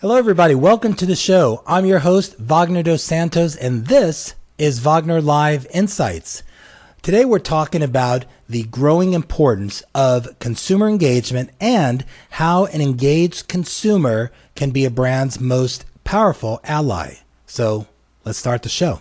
Hello, everybody. Welcome to the show. I'm your host, Wagner Dos Santos, and this is Wagner Live Insights. Today, we're talking about the growing importance of consumer engagement and how an engaged consumer can be a brand's most powerful ally. So, let's start the show.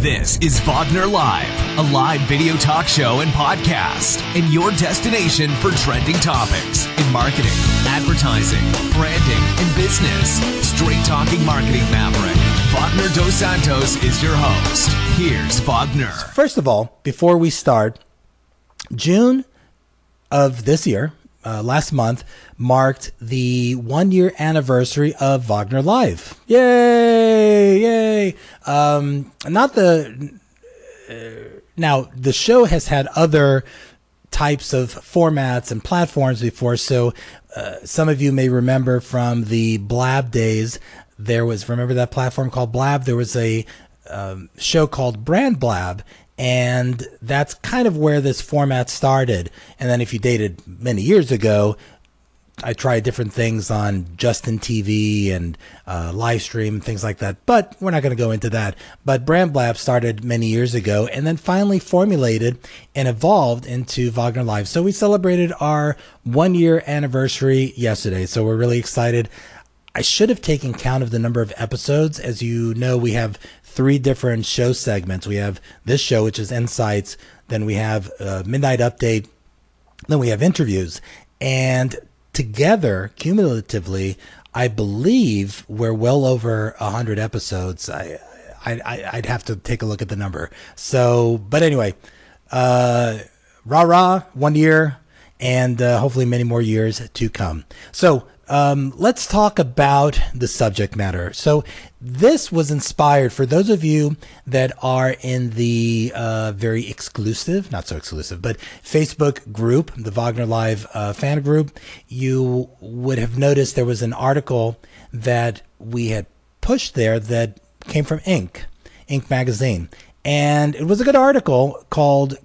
This is Wagner Live, a live video talk show and podcast, and your destination for trending topics in marketing, advertising, branding, and business. Straight talking marketing maverick. Wagner Dos Santos is your host. Here's Wagner. First of all, before we start, June of this year, uh, last month, marked the one year anniversary of Wagner Live. Yay! Yay! Um, not the. Uh, now, the show has had other types of formats and platforms before. So, uh, some of you may remember from the Blab days, there was, remember that platform called Blab? There was a um, show called Brand Blab, and that's kind of where this format started. And then if you dated many years ago, I tried different things on Justin TV and uh, live stream things like that. But we're not going to go into that. But Brand Blab started many years ago and then finally formulated and evolved into Wagner Live. So we celebrated our one year anniversary yesterday. So we're really excited. I should have taken count of the number of episodes. As you know, we have three different show segments. We have this show, which is Insights. Then we have uh, Midnight Update. Then we have interviews. And together, cumulatively, I believe we're well over 100 episodes. I, I, I'd have to take a look at the number. So, but anyway, uh, rah rah, one year, and uh, hopefully many more years to come. So, um, let's talk about the subject matter. So, this was inspired for those of you that are in the uh, very exclusive, not so exclusive, but Facebook group, the Wagner Live uh, fan group. You would have noticed there was an article that we had pushed there that came from Inc., Inc. magazine. And it was a good article called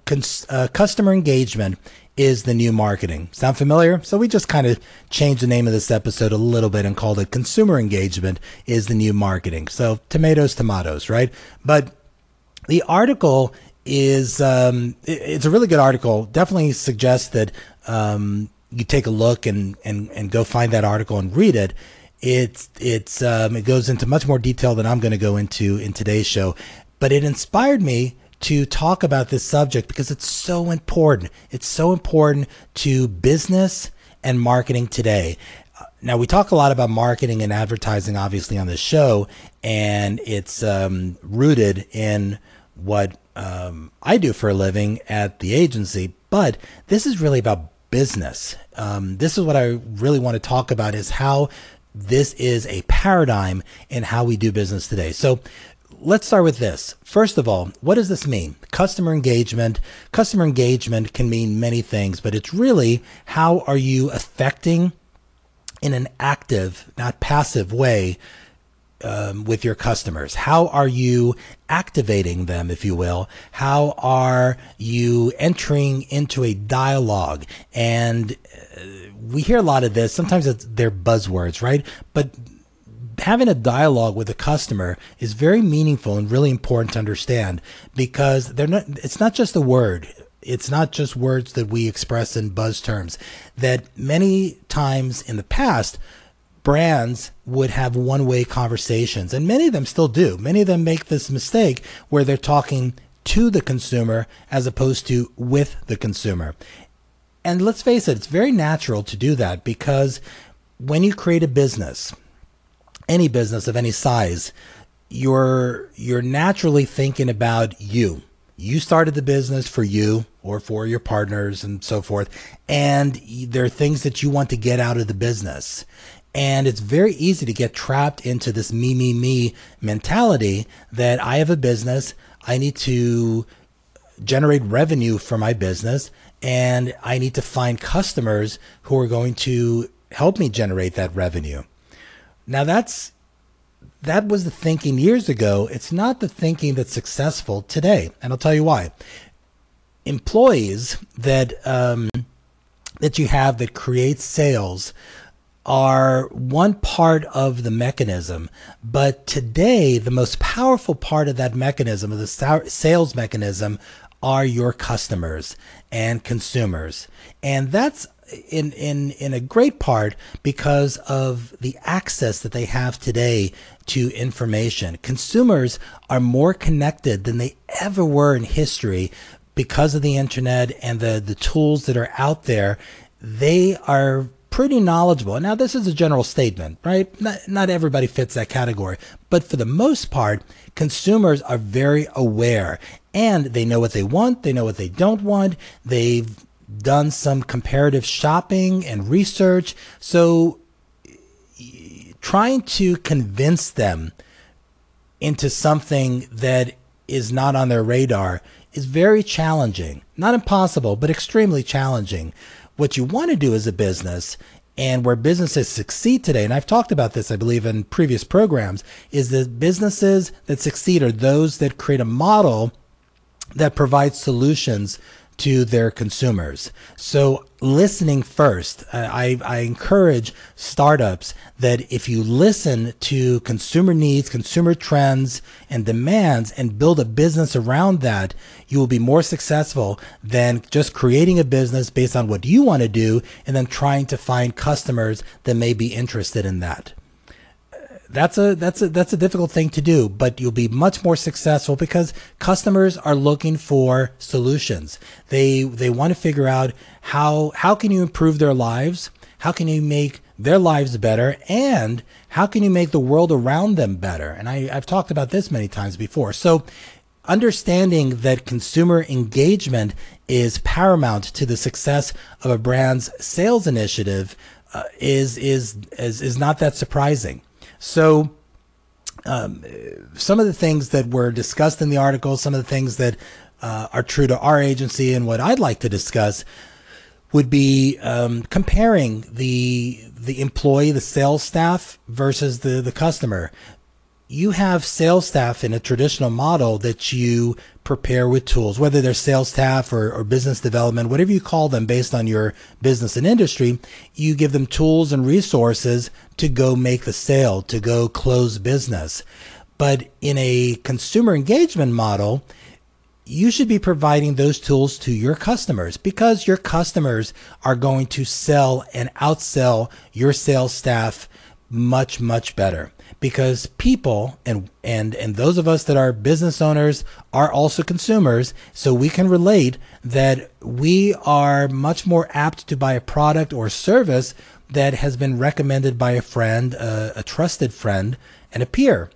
uh, Customer Engagement is the new marketing. Sound familiar? So we just kind of changed the name of this episode a little bit and called it consumer engagement is the new marketing. So tomatoes, tomatoes, right? But the article is um, it's a really good article. Definitely suggests that um, you take a look and, and and go find that article and read it. It's it's um, it goes into much more detail than I'm going to go into in today's show, but it inspired me to talk about this subject because it's so important. It's so important to business and marketing today. Now, we talk a lot about marketing and advertising, obviously, on this show, and it's um, rooted in what um, I do for a living at the agency. But this is really about business. Um, this is what I really want to talk about: is how this is a paradigm in how we do business today. So, let's start with this. First of all, what does this mean? Customer engagement. Customer engagement can mean many things, but it's really how are you affecting in an active, not passive way um, with your customers? How are you activating them, if you will? How are you entering into a dialogue? And uh, we hear a lot of this. Sometimes they're buzzwords, right? But having a dialogue with a customer is very meaningful and really important to understand because they're not it's not just a word. It's not just words that we express in buzz terms that many times in the past brands would have one-way conversations. And many of them still do. Many of them make this mistake where they're talking to the consumer as opposed to with the consumer. And let's face it it's very natural to do that because when you create a business any business of any size, you're you're naturally thinking about you. You started the business for you or for your partners and so forth, and there are things that you want to get out of the business. And it's very easy to get trapped into this me, me, me mentality that I have a business, I need to generate revenue for my business, and I need to find customers who are going to help me generate that revenue. Now that's that was the thinking years ago. It's not the thinking that's successful today, and I'll tell you why. Employees that um, that you have that create sales are one part of the mechanism. But today, the most powerful part of that mechanism, of the sales mechanism, are your customers and consumers. And that's in, in, in a great part because of the access that they have today to information. Consumers are more connected than they ever were in history because of the internet and the, the tools that are out there. They are pretty knowledgeable. Now, this is a general statement, right? Not, not everybody fits that category, but for the most part, consumers are very aware and they know what they want, they know what they don't want, they've done some comparative shopping and research. So, trying to convince them into something that is not on their radar is very challenging. Not impossible, but extremely challenging what you want to do as a business and where businesses succeed today, and I've talked about this, I believe, in previous programs, is that businesses that succeed are those that create a model that provides solutions to their consumers. So listening first, uh, I, I encourage startups that if you listen to consumer needs, consumer trends and demands and build a business around that, you will be more successful than just creating a business based on what you want to do and then trying to find customers that may be interested in that that's a that's a that's a difficult thing to do but you'll be much more successful because customers are looking for solutions. They they want to figure out how how can you improve their lives? How can you make their lives better? And how can you make the world around them better? And I, i've talked about this many times before. So understanding that consumer engagement is paramount to the success of a brand's sales initiative uh, is, is is is not that surprising so, um, some of the things that were discussed in the article, some of the things that uh, are true to our agency, and what I'd like to discuss would be um, comparing the the employee, the sales staff versus the the customer you have sales staff in a traditional model that you prepare with tools, whether they're sales staff or, or, business development, whatever you call them based on your business and industry, you give them tools and resources to go make the sale, to go close business. But in a consumer engagement model, you should be providing those tools to your customers because your customers are going to sell and outsell your sales staff much, much better. Because people and and and those of us that are business owners are also consumers so we can relate that we are much more apt to buy a product or service that has been recommended by a friend a trusted friend and a peer.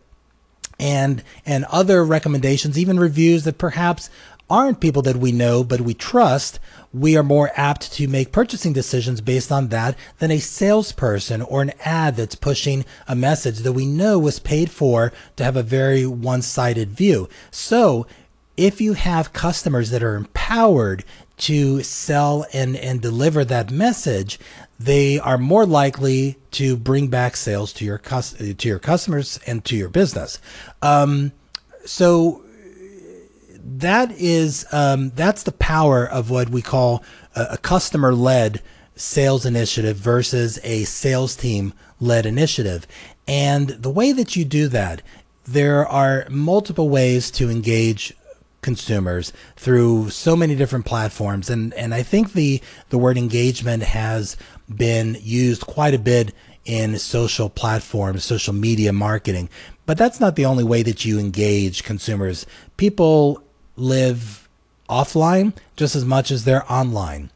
And and other recommendations even reviews that perhaps aren't people that we know but we trust we are more apt to make purchasing decisions based on that than a salesperson or an ad that's pushing a message that we know was paid for to have a very one sided view. So, if you have customers that are empowered to sell and, and deliver that message, they are more likely to bring back sales to your to your customers and to your business. Um, so that is um, that's the power of what we call a, a customer led sales initiative versus a sales team led initiative. And the way that you do that, there are multiple ways to engage consumers through so many different platforms and and I think the the word engagement has been used quite a bit in social platforms, social media marketing. But that's not the only way that you engage consumers. People live offline just as much as they're online.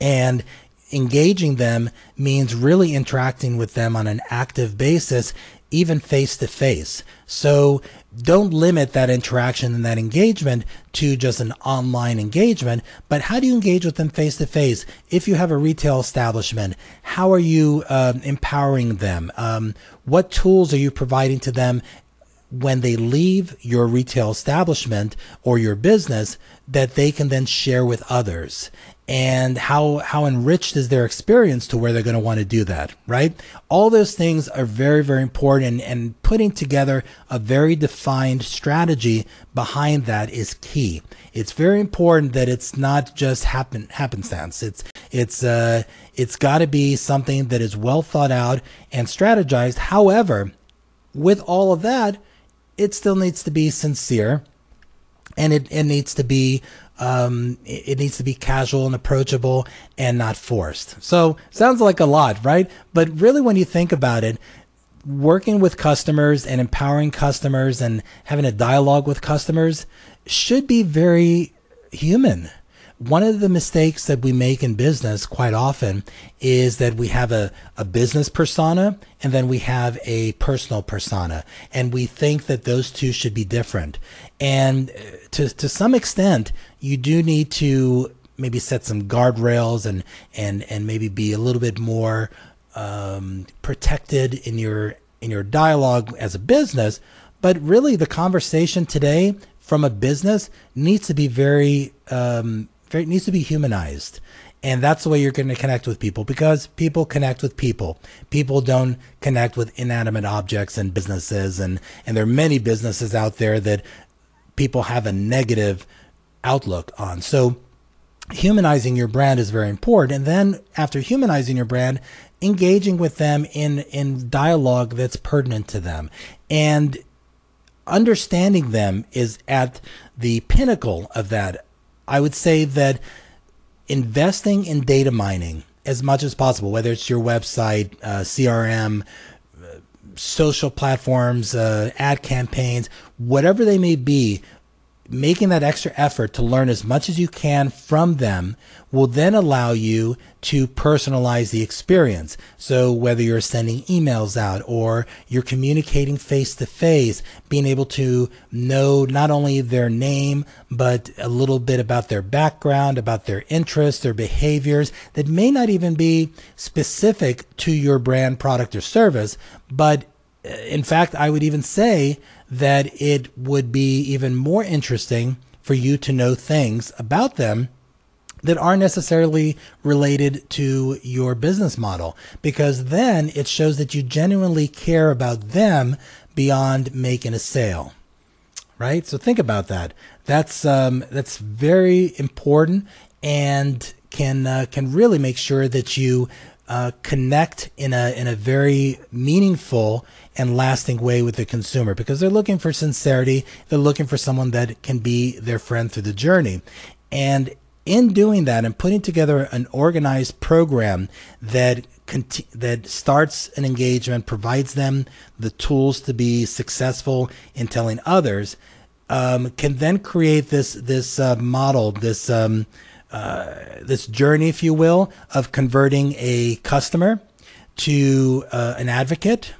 And engaging them means really interacting with them on an active basis, even face to face. So don't limit that interaction and that engagement to just an online engagement, but how do you engage with them face to face? If you have a retail establishment, how are you um, empowering them? Um, what tools are you providing to them when they leave your retail establishment or your business that they can then share with others. And how how enriched is their experience to where they're going to want to do that right? All those things are very very important and, putting together a very defined strategy behind that is key. It's very important that it's not just happen happenstance. It's It's uh, it's got to be something that is well thought out and strategized. However, with all of that, it still needs to be sincere, and it, it needs to be um, it needs to be casual and approachable and not forced. So sounds like a lot, right? But really, when you think about it, working with customers and empowering customers and having a dialogue with customers should be very human. One of the mistakes that we make in business quite often is that we have a, a business persona and then we have a personal persona. And we think that those two should be different. And uh, to, to some extent, you do need to maybe set some guardrails and, and, and maybe be a little bit more um, protected in your in your dialogue as a business. But really, the conversation today from a business needs to be very, um, very needs to be humanized. And that's the way you're going to connect with people because people connect with people. People don't connect with inanimate objects and businesses. And, and there are many businesses out there that people have a negative outlook on. So humanizing your brand is very important. And then after humanizing your brand, engaging with them in in dialogue that's pertinent to them and understanding them is at the pinnacle of that i would say that investing in data mining as much as possible whether it's your website uh, crm uh, social platforms uh, ad campaigns whatever they may be making that extra effort to learn as much as you can from them will then allow you to personalize the experience. So whether you're sending emails out or you're communicating face to face, being able to know not only their name, but a little bit about their background, about their interests, their behaviors that may not even be specific to your brand, product, or service, but uh, in fact, I would even say that it would be even more interesting for you to know things about them that aren't necessarily related to your business model because then it shows that you genuinely care about them beyond making a sale right? So think about that. That's um, that's very important and can uh, can really make sure that you uh, connect in a in a very meaningful and lasting way with the consumer because they're looking for sincerity. They're looking for someone that can be their friend through the journey, and in doing that and putting together an organized program that conti- that starts an engagement, provides them the tools to be successful in telling others, um, can then create this this uh, model, this um, uh, this journey, if you will, of converting a customer to uh, an advocate,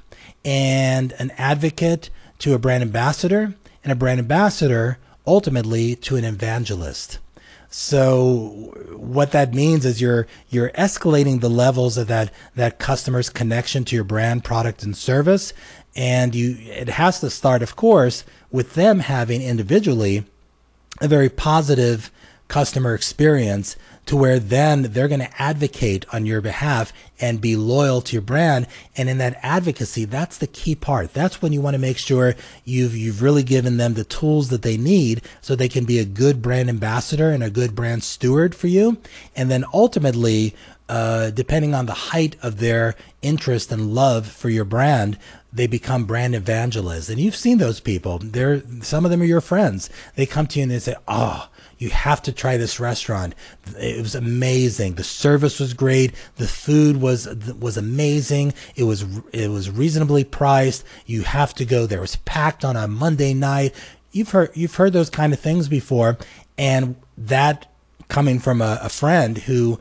and an advocate to a brand ambassador, and a brand ambassador ultimately to an evangelist. So what that means is you're you're escalating the levels of that that customer's connection to your brand, product, and service, and you it has to start, of course, with them having individually a very positive customer experience to where then they're going to advocate on your behalf and be loyal to your brand. And in that advocacy, that's the key part. That's when you want to make sure you've, you've really given them the tools that they need so they can be a good brand ambassador and a good brand steward for you. And then ultimately, uh, depending on the height of their interest and love for your brand, they become brand evangelists. And you've seen those people. They're, some of them are your friends. They come to you and they say, Oh, you have to try this restaurant. It was amazing. The service was great. The food was was amazing. It was it was reasonably priced. You have to go there. It was packed on a Monday night. You've heard you've heard those kind of things before, and that coming from a, a friend who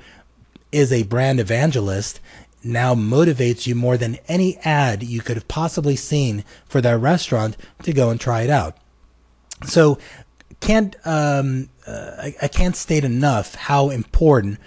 is a brand evangelist now motivates you more than any ad you could have possibly seen for that restaurant to go and try it out. So can't um, uh, I, I can't state enough how important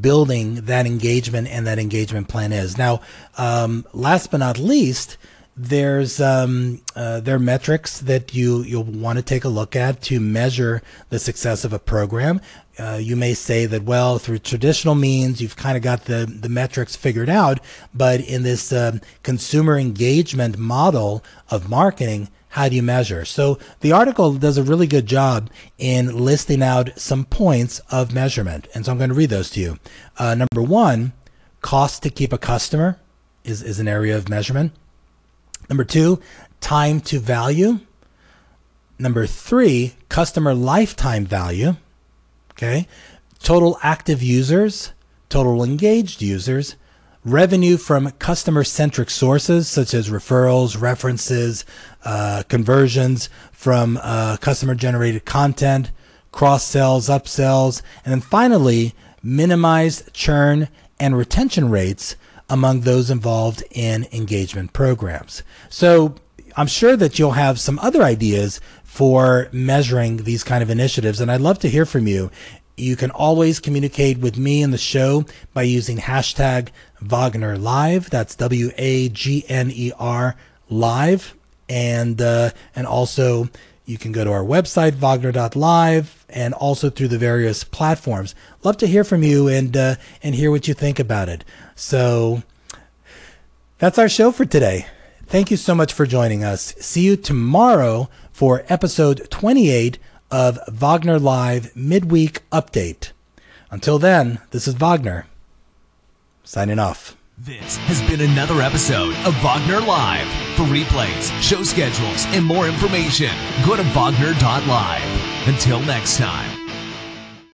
building that engagement and that engagement plan is. Now, um, last but not least, there's um, uh, there are metrics that you you'll want to take a look at to measure the success of a program. Uh, you may say that well through traditional means you've kind of got the the metrics figured out, but in this um, consumer engagement model of marketing, how do you measure? So the article does a really good job in listing out some points of measurement, and so I'm going to read those to you. Uh, number one, cost to keep a customer is is an area of measurement. Number two, time to value. Number three, customer lifetime value. Okay. Total active users, total engaged users, revenue from customer centric sources such as referrals, references, uh, conversions from uh, customer generated content, cross sells, upsells, and then finally, minimized churn and retention rates among those involved in engagement programs. So I'm sure that you'll have some other ideas for measuring these kind of initiatives, and I'd love to hear from you. You can always communicate with me in the show by using hashtag Wagner Live. That's W A G N E R Live, and uh, and also you can go to our website, Wagner.live, and also through the various platforms. Love to hear from you and uh, and hear what you think about it. So that's our show for today. Thank you so much for joining us. See you tomorrow for episode 28 of Wagner Live Midweek Update. Until then, this is Wagner signing off. This has been another episode of Wagner Live. For replays, show schedules, and more information, go to Wagner.live. Until next time.